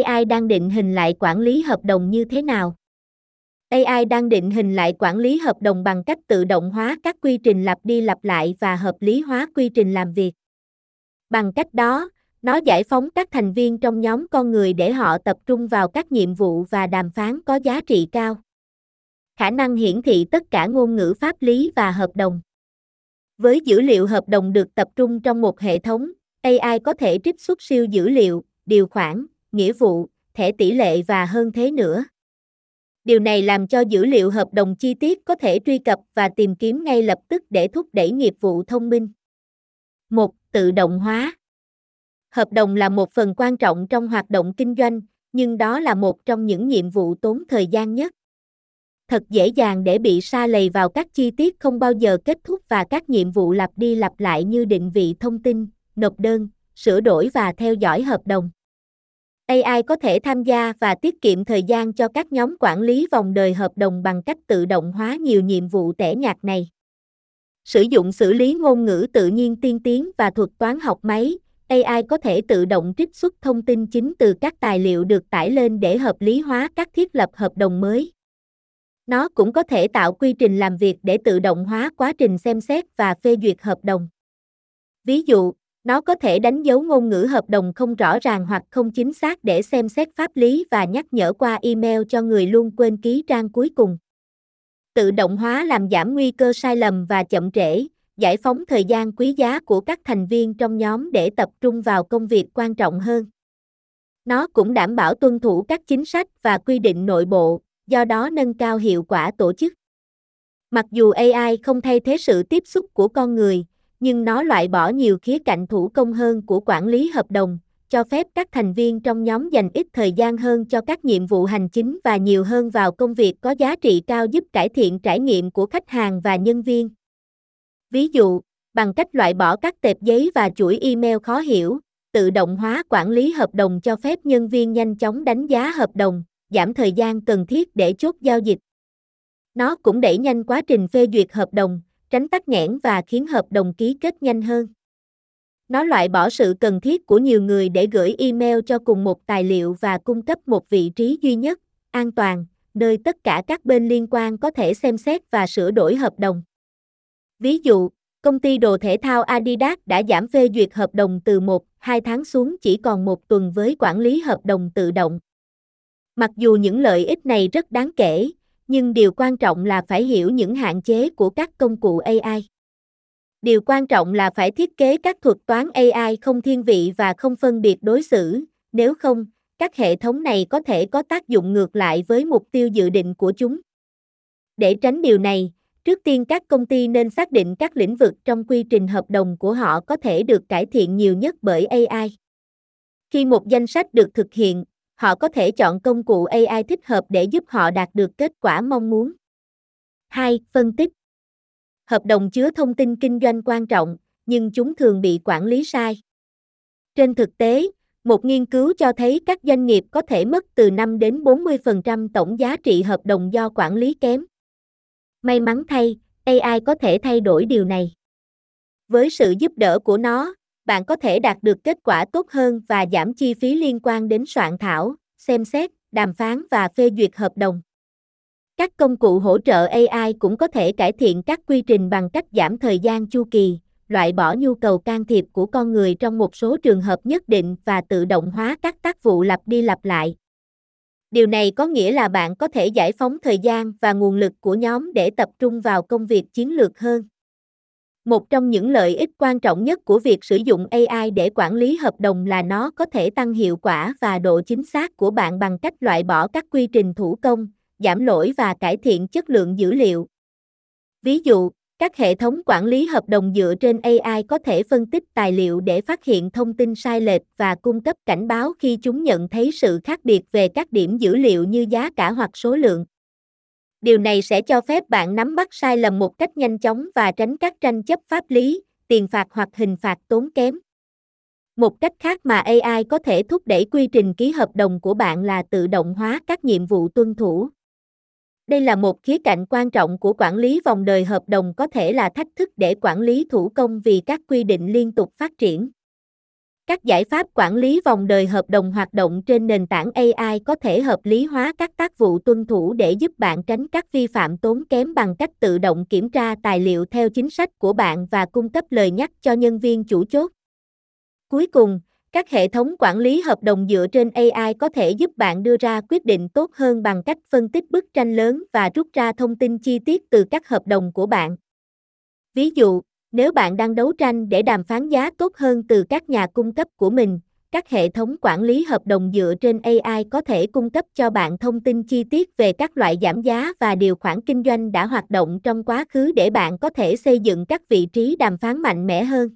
AI đang định hình lại quản lý hợp đồng như thế nào? AI đang định hình lại quản lý hợp đồng bằng cách tự động hóa các quy trình lặp đi lặp lại và hợp lý hóa quy trình làm việc. Bằng cách đó, nó giải phóng các thành viên trong nhóm con người để họ tập trung vào các nhiệm vụ và đàm phán có giá trị cao. Khả năng hiển thị tất cả ngôn ngữ pháp lý và hợp đồng. Với dữ liệu hợp đồng được tập trung trong một hệ thống, AI có thể trích xuất siêu dữ liệu, điều khoản, nghĩa vụ, thẻ tỷ lệ và hơn thế nữa. Điều này làm cho dữ liệu hợp đồng chi tiết có thể truy cập và tìm kiếm ngay lập tức để thúc đẩy nghiệp vụ thông minh. 1. Tự động hóa. Hợp đồng là một phần quan trọng trong hoạt động kinh doanh, nhưng đó là một trong những nhiệm vụ tốn thời gian nhất. Thật dễ dàng để bị sa lầy vào các chi tiết không bao giờ kết thúc và các nhiệm vụ lặp đi lặp lại như định vị thông tin, nộp đơn, sửa đổi và theo dõi hợp đồng. AI có thể tham gia và tiết kiệm thời gian cho các nhóm quản lý vòng đời hợp đồng bằng cách tự động hóa nhiều nhiệm vụ tẻ nhạt này. Sử dụng xử lý ngôn ngữ tự nhiên tiên tiến và thuật toán học máy, AI có thể tự động trích xuất thông tin chính từ các tài liệu được tải lên để hợp lý hóa các thiết lập hợp đồng mới. Nó cũng có thể tạo quy trình làm việc để tự động hóa quá trình xem xét và phê duyệt hợp đồng. Ví dụ, nó có thể đánh dấu ngôn ngữ hợp đồng không rõ ràng hoặc không chính xác để xem xét pháp lý và nhắc nhở qua email cho người luôn quên ký trang cuối cùng. Tự động hóa làm giảm nguy cơ sai lầm và chậm trễ, giải phóng thời gian quý giá của các thành viên trong nhóm để tập trung vào công việc quan trọng hơn. Nó cũng đảm bảo tuân thủ các chính sách và quy định nội bộ, do đó nâng cao hiệu quả tổ chức. Mặc dù AI không thay thế sự tiếp xúc của con người, nhưng nó loại bỏ nhiều khía cạnh thủ công hơn của quản lý hợp đồng, cho phép các thành viên trong nhóm dành ít thời gian hơn cho các nhiệm vụ hành chính và nhiều hơn vào công việc có giá trị cao giúp cải thiện trải nghiệm của khách hàng và nhân viên. Ví dụ, bằng cách loại bỏ các tệp giấy và chuỗi email khó hiểu, tự động hóa quản lý hợp đồng cho phép nhân viên nhanh chóng đánh giá hợp đồng, giảm thời gian cần thiết để chốt giao dịch. Nó cũng đẩy nhanh quá trình phê duyệt hợp đồng, tránh tắc nghẽn và khiến hợp đồng ký kết nhanh hơn. Nó loại bỏ sự cần thiết của nhiều người để gửi email cho cùng một tài liệu và cung cấp một vị trí duy nhất, an toàn, nơi tất cả các bên liên quan có thể xem xét và sửa đổi hợp đồng. Ví dụ, công ty đồ thể thao Adidas đã giảm phê duyệt hợp đồng từ 1, 2 tháng xuống chỉ còn một tuần với quản lý hợp đồng tự động. Mặc dù những lợi ích này rất đáng kể, nhưng điều quan trọng là phải hiểu những hạn chế của các công cụ AI. Điều quan trọng là phải thiết kế các thuật toán AI không thiên vị và không phân biệt đối xử, nếu không, các hệ thống này có thể có tác dụng ngược lại với mục tiêu dự định của chúng. Để tránh điều này, trước tiên các công ty nên xác định các lĩnh vực trong quy trình hợp đồng của họ có thể được cải thiện nhiều nhất bởi AI. Khi một danh sách được thực hiện, họ có thể chọn công cụ AI thích hợp để giúp họ đạt được kết quả mong muốn. 2. Phân tích Hợp đồng chứa thông tin kinh doanh quan trọng, nhưng chúng thường bị quản lý sai. Trên thực tế, một nghiên cứu cho thấy các doanh nghiệp có thể mất từ 5 đến 40% tổng giá trị hợp đồng do quản lý kém. May mắn thay, AI có thể thay đổi điều này. Với sự giúp đỡ của nó, bạn có thể đạt được kết quả tốt hơn và giảm chi phí liên quan đến soạn thảo, xem xét, đàm phán và phê duyệt hợp đồng. Các công cụ hỗ trợ AI cũng có thể cải thiện các quy trình bằng cách giảm thời gian chu kỳ, loại bỏ nhu cầu can thiệp của con người trong một số trường hợp nhất định và tự động hóa các tác vụ lặp đi lặp lại. Điều này có nghĩa là bạn có thể giải phóng thời gian và nguồn lực của nhóm để tập trung vào công việc chiến lược hơn. Một trong những lợi ích quan trọng nhất của việc sử dụng AI để quản lý hợp đồng là nó có thể tăng hiệu quả và độ chính xác của bạn bằng cách loại bỏ các quy trình thủ công, giảm lỗi và cải thiện chất lượng dữ liệu. Ví dụ, các hệ thống quản lý hợp đồng dựa trên AI có thể phân tích tài liệu để phát hiện thông tin sai lệch và cung cấp cảnh báo khi chúng nhận thấy sự khác biệt về các điểm dữ liệu như giá cả hoặc số lượng. Điều này sẽ cho phép bạn nắm bắt sai lầm một cách nhanh chóng và tránh các tranh chấp pháp lý, tiền phạt hoặc hình phạt tốn kém. Một cách khác mà AI có thể thúc đẩy quy trình ký hợp đồng của bạn là tự động hóa các nhiệm vụ tuân thủ. Đây là một khía cạnh quan trọng của quản lý vòng đời hợp đồng có thể là thách thức để quản lý thủ công vì các quy định liên tục phát triển. Các giải pháp quản lý vòng đời hợp đồng hoạt động trên nền tảng AI có thể hợp lý hóa các tác vụ tuân thủ để giúp bạn tránh các vi phạm tốn kém bằng cách tự động kiểm tra tài liệu theo chính sách của bạn và cung cấp lời nhắc cho nhân viên chủ chốt. Cuối cùng, các hệ thống quản lý hợp đồng dựa trên AI có thể giúp bạn đưa ra quyết định tốt hơn bằng cách phân tích bức tranh lớn và rút ra thông tin chi tiết từ các hợp đồng của bạn. Ví dụ, nếu bạn đang đấu tranh để đàm phán giá tốt hơn từ các nhà cung cấp của mình, các hệ thống quản lý hợp đồng dựa trên AI có thể cung cấp cho bạn thông tin chi tiết về các loại giảm giá và điều khoản kinh doanh đã hoạt động trong quá khứ để bạn có thể xây dựng các vị trí đàm phán mạnh mẽ hơn.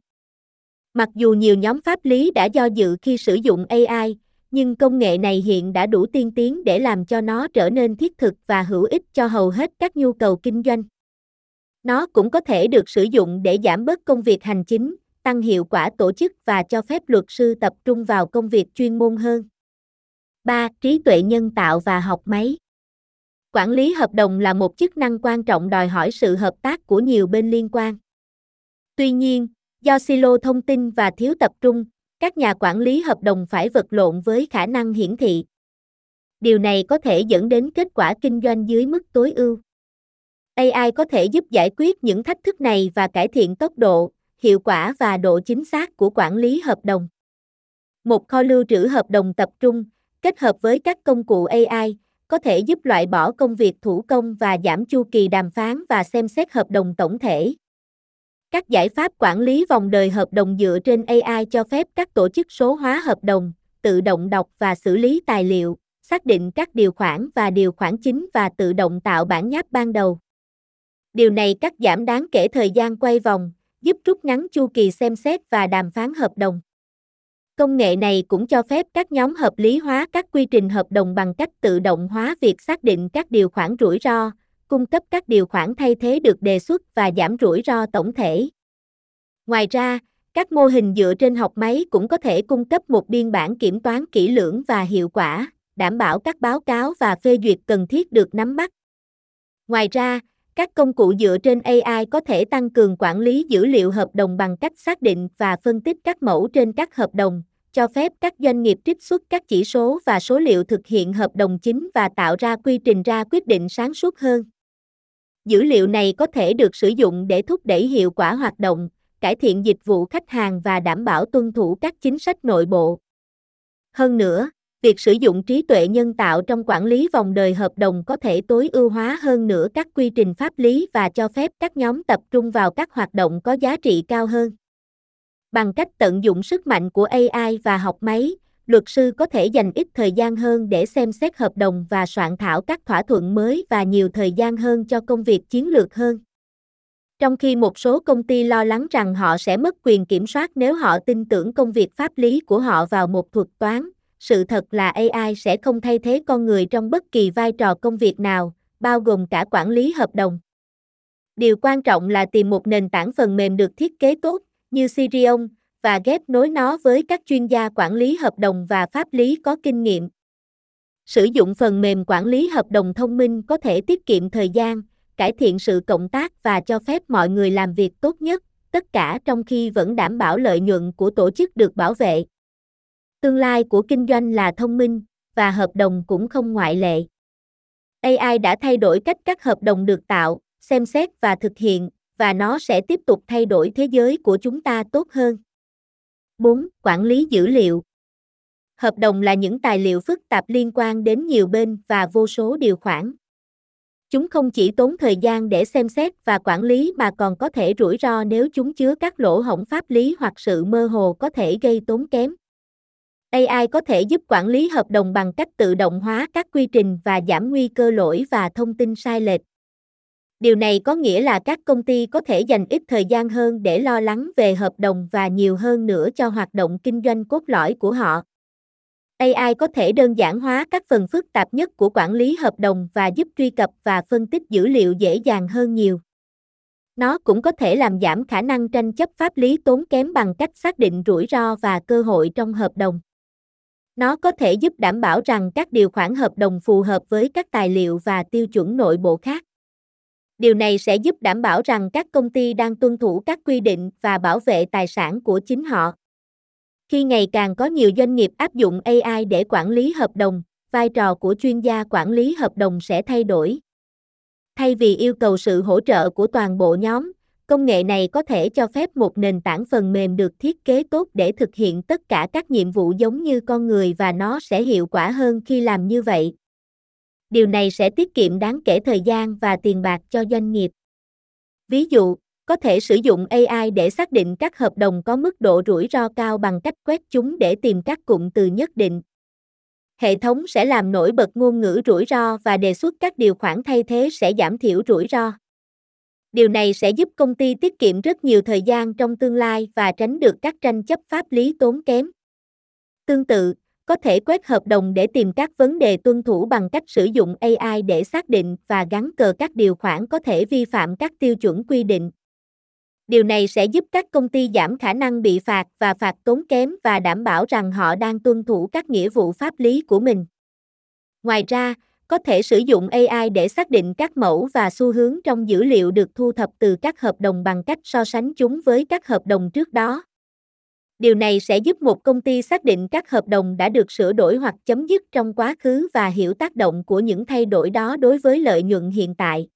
Mặc dù nhiều nhóm pháp lý đã do dự khi sử dụng AI, nhưng công nghệ này hiện đã đủ tiên tiến để làm cho nó trở nên thiết thực và hữu ích cho hầu hết các nhu cầu kinh doanh. Nó cũng có thể được sử dụng để giảm bớt công việc hành chính, tăng hiệu quả tổ chức và cho phép luật sư tập trung vào công việc chuyên môn hơn. 3. Trí tuệ nhân tạo và học máy. Quản lý hợp đồng là một chức năng quan trọng đòi hỏi sự hợp tác của nhiều bên liên quan. Tuy nhiên, do silo thông tin và thiếu tập trung, các nhà quản lý hợp đồng phải vật lộn với khả năng hiển thị. Điều này có thể dẫn đến kết quả kinh doanh dưới mức tối ưu. AI có thể giúp giải quyết những thách thức này và cải thiện tốc độ, hiệu quả và độ chính xác của quản lý hợp đồng. Một kho lưu trữ hợp đồng tập trung, kết hợp với các công cụ AI, có thể giúp loại bỏ công việc thủ công và giảm chu kỳ đàm phán và xem xét hợp đồng tổng thể. Các giải pháp quản lý vòng đời hợp đồng dựa trên AI cho phép các tổ chức số hóa hợp đồng, tự động đọc và xử lý tài liệu, xác định các điều khoản và điều khoản chính và tự động tạo bản nháp ban đầu. Điều này cắt giảm đáng kể thời gian quay vòng, giúp rút ngắn chu kỳ xem xét và đàm phán hợp đồng. Công nghệ này cũng cho phép các nhóm hợp lý hóa các quy trình hợp đồng bằng cách tự động hóa việc xác định các điều khoản rủi ro, cung cấp các điều khoản thay thế được đề xuất và giảm rủi ro tổng thể. Ngoài ra, các mô hình dựa trên học máy cũng có thể cung cấp một biên bản kiểm toán kỹ lưỡng và hiệu quả, đảm bảo các báo cáo và phê duyệt cần thiết được nắm bắt. Ngoài ra, các công cụ dựa trên AI có thể tăng cường quản lý dữ liệu hợp đồng bằng cách xác định và phân tích các mẫu trên các hợp đồng, cho phép các doanh nghiệp trích xuất các chỉ số và số liệu thực hiện hợp đồng chính và tạo ra quy trình ra quyết định sáng suốt hơn. Dữ liệu này có thể được sử dụng để thúc đẩy hiệu quả hoạt động, cải thiện dịch vụ khách hàng và đảm bảo tuân thủ các chính sách nội bộ. Hơn nữa, việc sử dụng trí tuệ nhân tạo trong quản lý vòng đời hợp đồng có thể tối ưu hóa hơn nữa các quy trình pháp lý và cho phép các nhóm tập trung vào các hoạt động có giá trị cao hơn. Bằng cách tận dụng sức mạnh của AI và học máy, luật sư có thể dành ít thời gian hơn để xem xét hợp đồng và soạn thảo các thỏa thuận mới và nhiều thời gian hơn cho công việc chiến lược hơn. Trong khi một số công ty lo lắng rằng họ sẽ mất quyền kiểm soát nếu họ tin tưởng công việc pháp lý của họ vào một thuật toán, sự thật là AI sẽ không thay thế con người trong bất kỳ vai trò công việc nào, bao gồm cả quản lý hợp đồng. Điều quan trọng là tìm một nền tảng phần mềm được thiết kế tốt, như Sirion, và ghép nối nó với các chuyên gia quản lý hợp đồng và pháp lý có kinh nghiệm. Sử dụng phần mềm quản lý hợp đồng thông minh có thể tiết kiệm thời gian, cải thiện sự cộng tác và cho phép mọi người làm việc tốt nhất, tất cả trong khi vẫn đảm bảo lợi nhuận của tổ chức được bảo vệ. Tương lai của kinh doanh là thông minh, và hợp đồng cũng không ngoại lệ. AI đã thay đổi cách các hợp đồng được tạo, xem xét và thực hiện, và nó sẽ tiếp tục thay đổi thế giới của chúng ta tốt hơn. 4. Quản lý dữ liệu. Hợp đồng là những tài liệu phức tạp liên quan đến nhiều bên và vô số điều khoản. Chúng không chỉ tốn thời gian để xem xét và quản lý mà còn có thể rủi ro nếu chúng chứa các lỗ hổng pháp lý hoặc sự mơ hồ có thể gây tốn kém. AI có thể giúp quản lý hợp đồng bằng cách tự động hóa các quy trình và giảm nguy cơ lỗi và thông tin sai lệch. Điều này có nghĩa là các công ty có thể dành ít thời gian hơn để lo lắng về hợp đồng và nhiều hơn nữa cho hoạt động kinh doanh cốt lõi của họ. AI có thể đơn giản hóa các phần phức tạp nhất của quản lý hợp đồng và giúp truy cập và phân tích dữ liệu dễ dàng hơn nhiều. Nó cũng có thể làm giảm khả năng tranh chấp pháp lý tốn kém bằng cách xác định rủi ro và cơ hội trong hợp đồng. Nó có thể giúp đảm bảo rằng các điều khoản hợp đồng phù hợp với các tài liệu và tiêu chuẩn nội bộ khác. Điều này sẽ giúp đảm bảo rằng các công ty đang tuân thủ các quy định và bảo vệ tài sản của chính họ. Khi ngày càng có nhiều doanh nghiệp áp dụng AI để quản lý hợp đồng, vai trò của chuyên gia quản lý hợp đồng sẽ thay đổi. Thay vì yêu cầu sự hỗ trợ của toàn bộ nhóm, công nghệ này có thể cho phép một nền tảng phần mềm được thiết kế tốt để thực hiện tất cả các nhiệm vụ giống như con người và nó sẽ hiệu quả hơn khi làm như vậy. Điều này sẽ tiết kiệm đáng kể thời gian và tiền bạc cho doanh nghiệp. Ví dụ, có thể sử dụng AI để xác định các hợp đồng có mức độ rủi ro cao bằng cách quét chúng để tìm các cụm từ nhất định. Hệ thống sẽ làm nổi bật ngôn ngữ rủi ro và đề xuất các điều khoản thay thế sẽ giảm thiểu rủi ro. Điều này sẽ giúp công ty tiết kiệm rất nhiều thời gian trong tương lai và tránh được các tranh chấp pháp lý tốn kém. Tương tự, có thể quét hợp đồng để tìm các vấn đề tuân thủ bằng cách sử dụng AI để xác định và gắn cờ các điều khoản có thể vi phạm các tiêu chuẩn quy định. Điều này sẽ giúp các công ty giảm khả năng bị phạt và phạt tốn kém và đảm bảo rằng họ đang tuân thủ các nghĩa vụ pháp lý của mình. Ngoài ra, có thể sử dụng AI để xác định các mẫu và xu hướng trong dữ liệu được thu thập từ các hợp đồng bằng cách so sánh chúng với các hợp đồng trước đó. Điều này sẽ giúp một công ty xác định các hợp đồng đã được sửa đổi hoặc chấm dứt trong quá khứ và hiểu tác động của những thay đổi đó đối với lợi nhuận hiện tại.